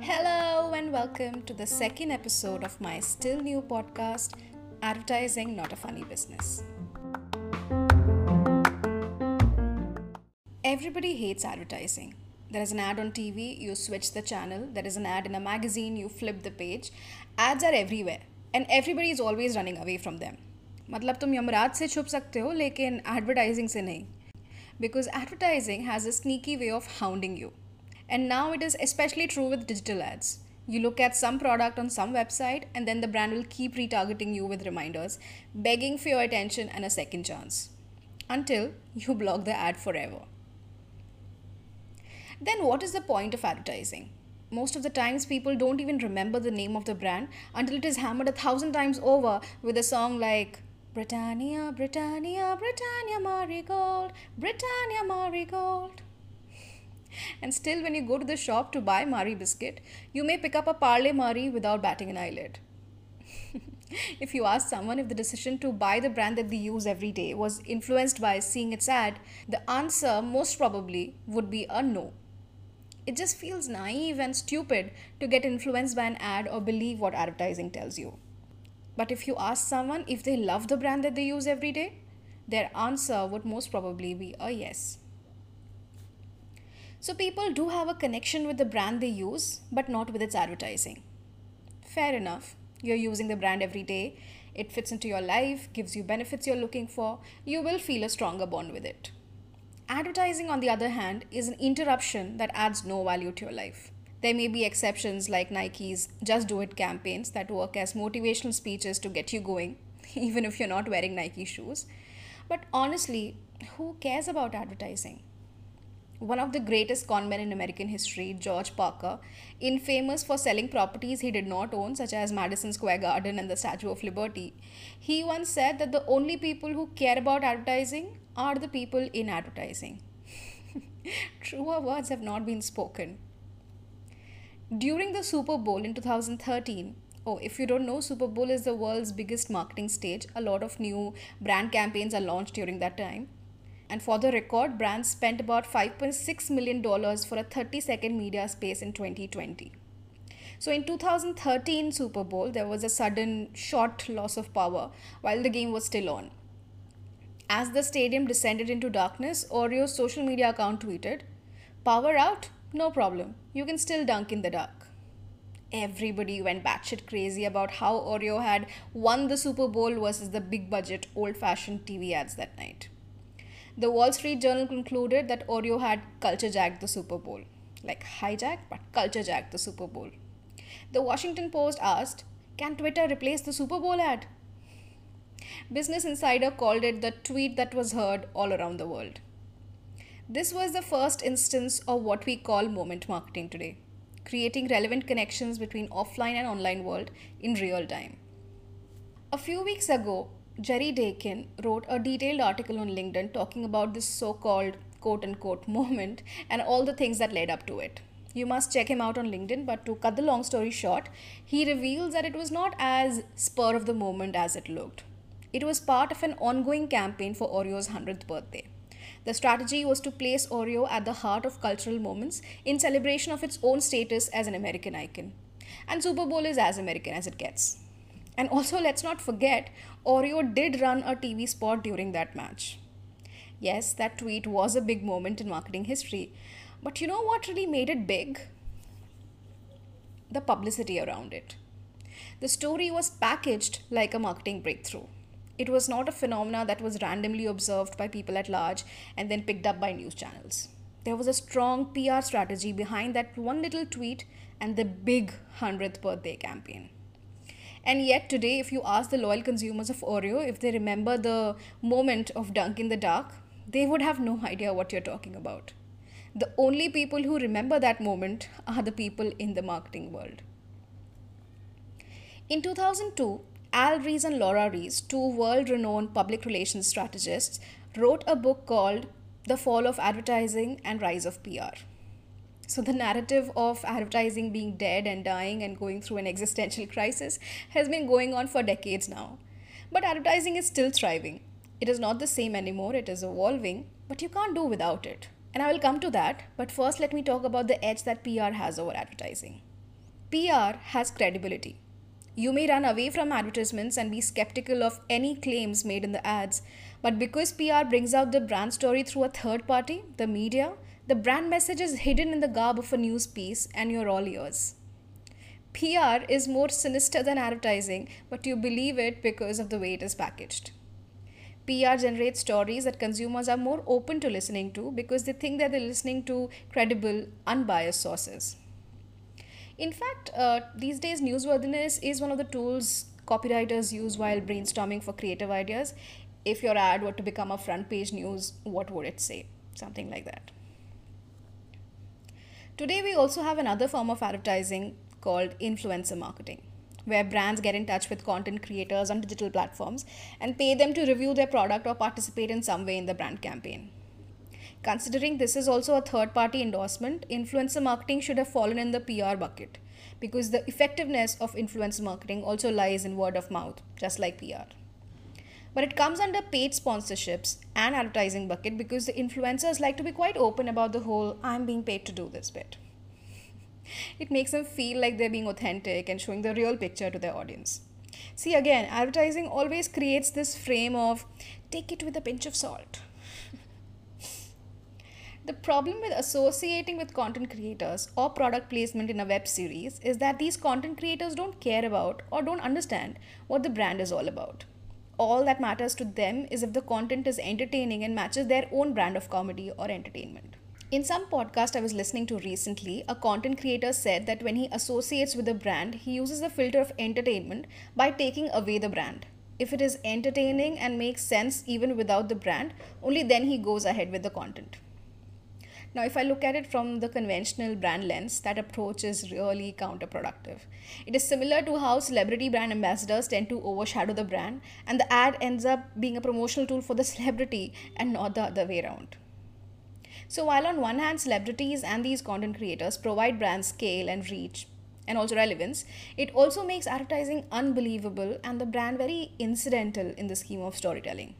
Hello, and welcome to the second episode of my still new podcast, Advertising Not a Funny Business. Everybody hates advertising. There is an ad on TV, you switch the channel. There is an ad in a magazine, you flip the page. Ads are everywhere, and everybody is always running away from them. मतलब तुम यमराज से छुप सकते हो लेकिन advertising से नहीं because advertising has a sneaky way of hounding you. And now it is especially true with digital ads. You look at some product on some website, and then the brand will keep retargeting you with reminders, begging for your attention and a second chance until you block the ad forever. Then, what is the point of advertising? Most of the times, people don't even remember the name of the brand until it is hammered a thousand times over with a song like Britannia, Britannia, Britannia Marigold, Britannia Marigold. And still, when you go to the shop to buy Marie biscuit, you may pick up a Parle Marie without batting an eyelid. if you ask someone if the decision to buy the brand that they use every day was influenced by seeing its ad, the answer most probably would be a no. It just feels naive and stupid to get influenced by an ad or believe what advertising tells you. But if you ask someone if they love the brand that they use every day, their answer would most probably be a yes. So people do have a connection with the brand they use, but not with its advertising. Fair enough. You're using the brand every day, it fits into your life, gives you benefits you're looking for, you will feel a stronger bond with it. Advertising, on the other hand, is an interruption that adds no value to your life. There may be exceptions like Nike's Just Do It campaigns that work as motivational speeches to get you going, even if you're not wearing Nike shoes. But honestly, who cares about advertising? One of the greatest conmen in American history, George Parker, infamous for selling properties he did not own, such as Madison Square Garden and the Statue of Liberty, he once said that the only people who care about advertising are the people in advertising. Truer words have not been spoken. During the Super Bowl in 2013, oh, if you don't know, Super Bowl is the world's biggest marketing stage. A lot of new brand campaigns are launched during that time. And for the record, brands spent about $5.6 million for a 30 second media space in 2020. So in 2013 Super Bowl, there was a sudden short loss of power while the game was still on. As the stadium descended into darkness, Oreo's social media account tweeted, Power out? No problem. You can still dunk in the dark. Everybody went batshit crazy about how Oreo had won the Super Bowl versus the big budget, old fashioned TV ads that night. The Wall Street Journal concluded that Oreo had culture jacked the Super Bowl. Like hijacked, but culture jacked the Super Bowl. The Washington Post asked, Can Twitter replace the Super Bowl ad? Business Insider called it the tweet that was heard all around the world. This was the first instance of what we call moment marketing today, creating relevant connections between offline and online world in real time. A few weeks ago, Jerry Daykin wrote a detailed article on LinkedIn talking about this so-called quote unquote moment and all the things that led up to it. You must check him out on LinkedIn, but to cut the long story short, he reveals that it was not as spur of the moment as it looked. It was part of an ongoing campaign for Oreo's 100th birthday. The strategy was to place Oreo at the heart of cultural moments in celebration of its own status as an American icon. And Super Bowl is as American as it gets. And also, let's not forget, Oreo did run a TV spot during that match. Yes, that tweet was a big moment in marketing history. But you know what really made it big? The publicity around it. The story was packaged like a marketing breakthrough. It was not a phenomena that was randomly observed by people at large and then picked up by news channels. There was a strong PR strategy behind that one little tweet and the big 100th birthday campaign. And yet, today, if you ask the loyal consumers of Oreo if they remember the moment of Dunk in the Dark, they would have no idea what you're talking about. The only people who remember that moment are the people in the marketing world. In 2002, Al Ries and Laura Ries, two world renowned public relations strategists, wrote a book called The Fall of Advertising and Rise of PR. So, the narrative of advertising being dead and dying and going through an existential crisis has been going on for decades now. But advertising is still thriving. It is not the same anymore, it is evolving, but you can't do without it. And I will come to that, but first let me talk about the edge that PR has over advertising. PR has credibility. You may run away from advertisements and be skeptical of any claims made in the ads, but because PR brings out the brand story through a third party, the media, the brand message is hidden in the garb of a news piece and you're all ears. PR is more sinister than advertising, but you believe it because of the way it is packaged. PR generates stories that consumers are more open to listening to because they think that they're listening to credible, unbiased sources. In fact, uh, these days, newsworthiness is one of the tools copywriters use while brainstorming for creative ideas. If your ad were to become a front page news, what would it say? Something like that. Today, we also have another form of advertising called influencer marketing where brands get in touch with content creators on digital platforms and pay them to review their product or participate in some way in the brand campaign. Considering this is also a third party endorsement, influencer marketing should have fallen in the PR bucket because the effectiveness of influencer marketing also lies in word of mouth, just like PR. But it comes under paid sponsorships and advertising bucket because the influencers like to be quite open about the whole I'm being paid to do this bit. It makes them feel like they're being authentic and showing the real picture to their audience. See, again, advertising always creates this frame of take it with a pinch of salt. The problem with associating with content creators or product placement in a web series is that these content creators don't care about or don't understand what the brand is all about. All that matters to them is if the content is entertaining and matches their own brand of comedy or entertainment. In some podcast I was listening to recently, a content creator said that when he associates with a brand, he uses the filter of entertainment by taking away the brand. If it is entertaining and makes sense even without the brand, only then he goes ahead with the content. Now, if I look at it from the conventional brand lens, that approach is really counterproductive. It is similar to how celebrity brand ambassadors tend to overshadow the brand, and the ad ends up being a promotional tool for the celebrity and not the other way around. So, while on one hand, celebrities and these content creators provide brand scale and reach and also relevance, it also makes advertising unbelievable and the brand very incidental in the scheme of storytelling.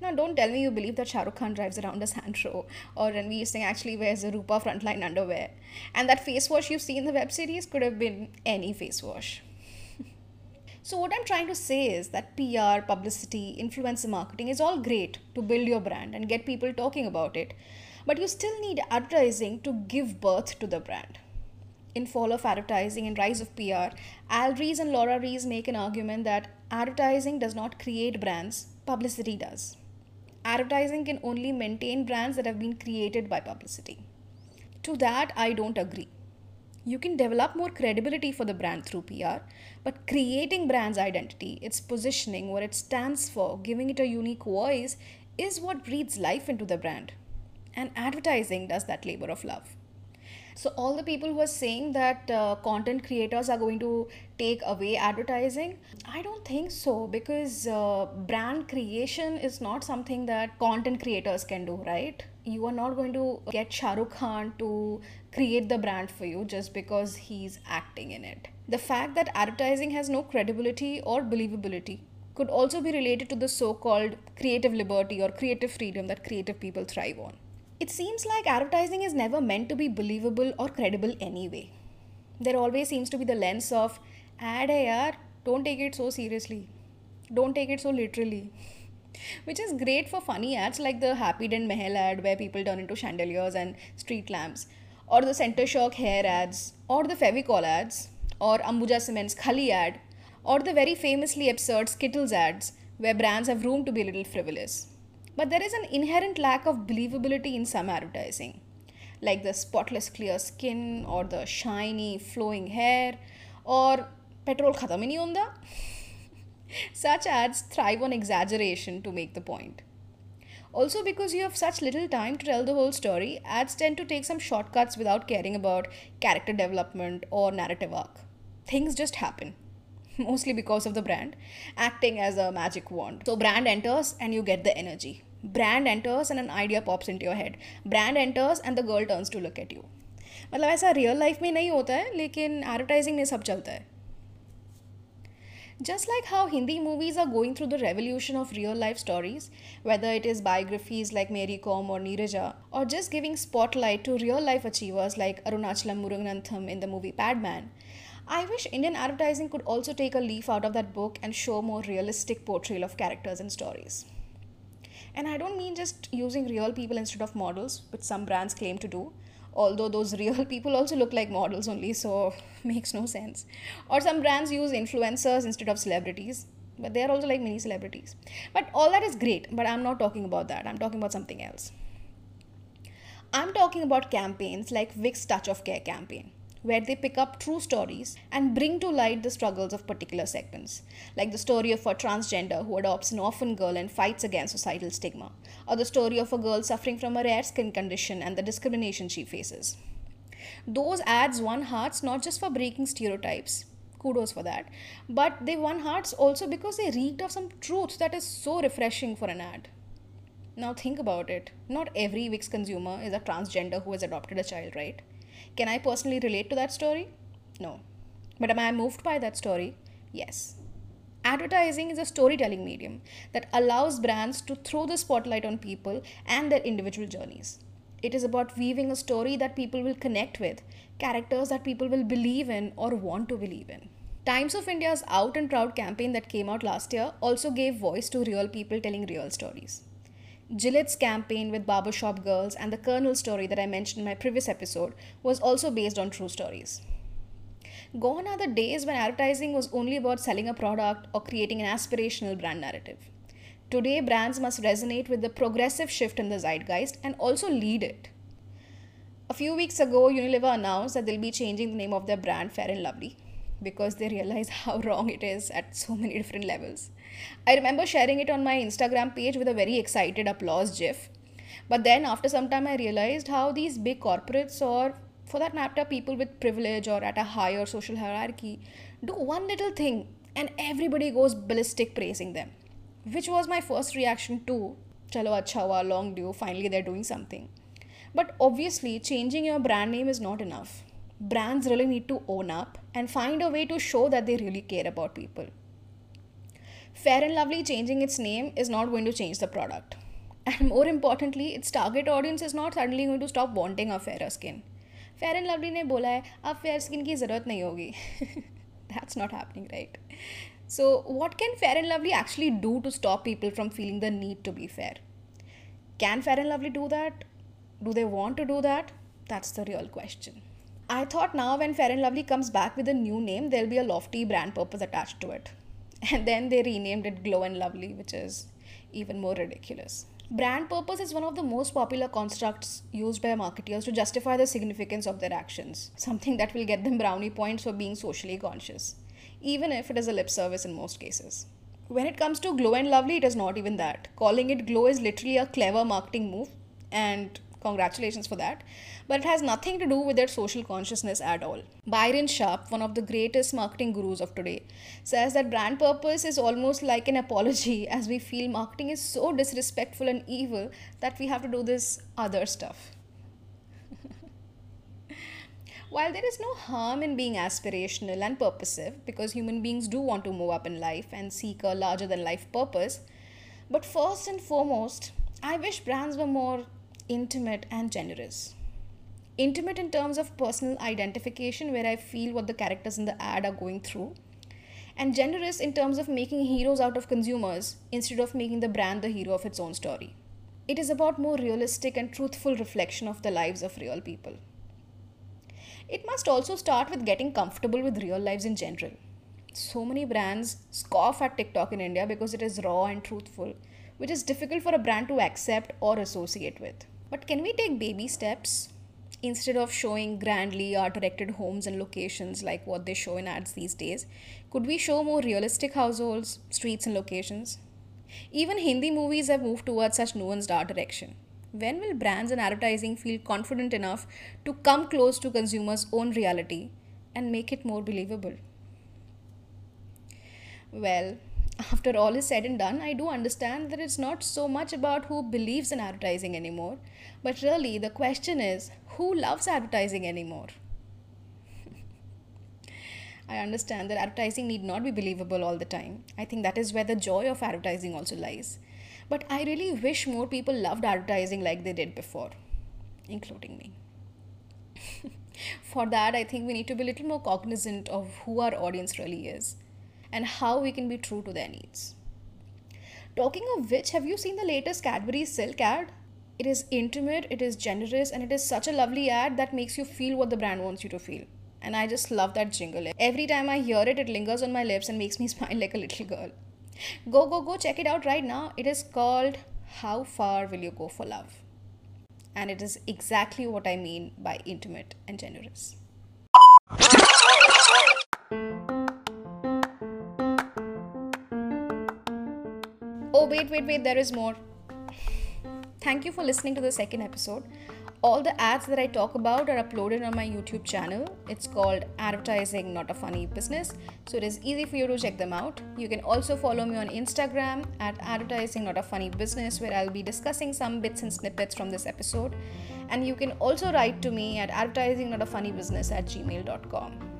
Now, don't tell me you believe that Shah Rukh Khan drives around a Santro or Ranveer Singh actually wears a Rupa frontline underwear, and that face wash you see in the web series could have been any face wash. So, what I'm trying to say is that PR, publicity, influencer marketing is all great to build your brand and get people talking about it, but you still need advertising to give birth to the brand. In Fall of Advertising and Rise of PR, Al Ries and Laura Ries make an argument that advertising does not create brands, publicity does. Advertising can only maintain brands that have been created by publicity. To that, I don't agree. You can develop more credibility for the brand through PR, but creating brand's identity, its positioning, what it stands for, giving it a unique voice is what breathes life into the brand. And advertising does that labor of love. So, all the people who are saying that uh, content creators are going to take away advertising, I don't think so because uh, brand creation is not something that content creators can do, right? You are not going to get Shah Rukh Khan to create the brand for you just because he's acting in it. The fact that advertising has no credibility or believability could also be related to the so called creative liberty or creative freedom that creative people thrive on. It seems like advertising is never meant to be believable or credible anyway. There always seems to be the lens of ad hai don't take it so seriously. Don't take it so literally. Which is great for funny ads like the Happydent Mahal ad where people turn into chandeliers and street lamps or the Center Shock hair ads, or the Fevicol ads, or Ambuja Cement's Khali ad, or the very famously absurd Skittles ads, where brands have room to be a little frivolous. But there is an inherent lack of believability in some advertising, like the spotless clear skin, or the shiny flowing hair, or petrol khatam hi Such ads thrive on exaggeration to make the point. Also, because you have such little time to tell the whole story, ads tend to take some shortcuts without caring about character development or narrative arc. Things just happen. mostly because of the brand acting as a magic wand. So brand enters and you get the energy. Brand enters and an idea pops into your head. Brand enters and the girl turns to look at you. मतलब ऐसा real life में नहीं होता है लेकिन advertising में सब चलता है। Just like how Hindi movies are going through the revolution of real life stories, whether it is biographies like Mary Kom or Neerja, or just giving spotlight to real life achievers like Arunachalam Muruganantham in the movie Padman, I wish Indian advertising could also take a leaf out of that book and show more realistic portrayal of characters and stories. And I don't mean just using real people instead of models, which some brands claim to do, although those real people also look like models only, so makes no sense. Or some brands use influencers instead of celebrities, but they are also like mini celebrities. But all that is great, but I'm not talking about that. I'm talking about something else. I'm talking about campaigns like Vicks Touch of Care campaign where they pick up true stories and bring to light the struggles of particular segments, like the story of a transgender who adopts an orphan girl and fights against societal stigma, or the story of a girl suffering from a rare skin condition and the discrimination she faces. Those ads won hearts not just for breaking stereotypes, kudos for that, but they won hearts also because they reeked of some truth that is so refreshing for an ad. Now think about it. Not every Vicks consumer is a transgender who has adopted a child, right? Can I personally relate to that story? No. But am I moved by that story? Yes. Advertising is a storytelling medium that allows brands to throw the spotlight on people and their individual journeys. It is about weaving a story that people will connect with, characters that people will believe in or want to believe in. Times of India's Out and Proud campaign that came out last year also gave voice to real people telling real stories. Gillette's campaign with Barbershop Girls and the Colonel story that I mentioned in my previous episode was also based on true stories. Gone are the days when advertising was only about selling a product or creating an aspirational brand narrative. Today, brands must resonate with the progressive shift in the zeitgeist and also lead it. A few weeks ago, Unilever announced that they'll be changing the name of their brand Fair and Lovely because they realize how wrong it is at so many different levels. I remember sharing it on my Instagram page with a very excited applause gif. But then after some time, I realized how these big corporates, or for that matter, people with privilege or at a higher social hierarchy, do one little thing and everybody goes ballistic praising them. Which was my first reaction to, chalo acha long due, finally they're doing something. But obviously, changing your brand name is not enough. Brands really need to own up and find a way to show that they really care about people. Fair and Lovely changing its name is not going to change the product. And more importantly, its target audience is not suddenly going to stop wanting a fairer skin. Fair and Lovely ने बोला है अब fair skin की ज़रूरत नहीं होगी. That's not happening, right? So, what can Fair and Lovely actually do to stop people from feeling the need to be fair? Can Fair and Lovely do that? Do they want to do that? That's the real question. I thought now when Fair and Lovely comes back with a new name, there'll be a lofty brand purpose attached to it. And then they renamed it Glow and Lovely, which is even more ridiculous. Brand purpose is one of the most popular constructs used by marketers to justify the significance of their actions, something that will get them brownie points for being socially conscious, even if it is a lip service in most cases. When it comes to Glow and Lovely, it is not even that. Calling it Glow is literally a clever marketing move, and Congratulations for that. But it has nothing to do with their social consciousness at all. Byron Sharp, one of the greatest marketing gurus of today, says that brand purpose is almost like an apology as we feel marketing is so disrespectful and evil that we have to do this other stuff. While there is no harm in being aspirational and purposive, because human beings do want to move up in life and seek a larger than life purpose, but first and foremost, I wish brands were more intimate and generous. Intimate in terms of personal identification, where I feel what the characters in the ad are going through, and generous in terms of making heroes out of consumers instead of making the brand the hero of its own story. It is about more realistic and truthful reflection of the lives of real people. It must also start with getting comfortable with real lives in general. So many brands scoff at TikTok in India because it is raw and truthful, which is difficult for a brand to accept or associate with. But can we take baby steps? Instead of showing grandly art directed homes and locations like what they show in ads these days, could we show more realistic households, streets, and locations? Even Hindi movies have moved towards such nuanced art direction. When will brands and advertising feel confident enough to come close to consumers' own reality and make it more believable? Well, after all is said and done, I do understand that it's not so much about who believes in advertising anymore, but really the question is who loves advertising anymore? I understand that advertising need not be believable all the time. I think that is where the joy of advertising also lies. But I really wish more people loved advertising like they did before, including me. For that, I think we need to be a little more cognizant of who our audience really is and how we can be true to their needs. Talking of which, have you seen the latest Cadbury Silk ad? It is intimate, it is generous, and it is such a lovely ad that makes you feel what the brand wants you to feel. And I just love that jingle. Every time I hear it, it lingers on my lips and makes me smile like a little girl. Go, go, go, check it out right now. It is called How Far Will You Go for Love? And it is exactly what I mean by intimate and generous. Oh, wait, wait, wait, there is more. Thank you for listening to the second episode. All the ads that I talk about are uploaded on my YouTube channel. It's called Advertising Not a Funny Business. So it is easy for you to check them out. You can also follow me on Instagram at Advertising Not a Funny Business, where I'll be discussing some bits and snippets from this episode. And you can also write to me at advertising not a funny business at gmail.com.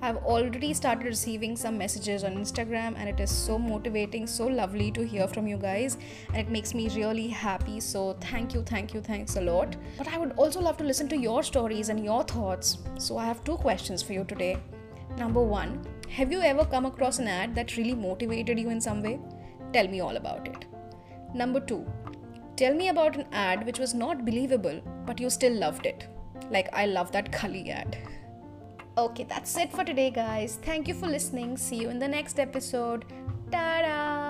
I've already started receiving some messages on Instagram, and it is so motivating, so lovely to hear from you guys, and it makes me really happy. So, thank you, thank you, thanks a lot. But I would also love to listen to your stories and your thoughts. So, I have two questions for you today. Number one, have you ever come across an ad that really motivated you in some way? Tell me all about it. Number two, tell me about an ad which was not believable, but you still loved it. Like, I love that Khali ad. Okay, that's it for today, guys. Thank you for listening. See you in the next episode. Ta da!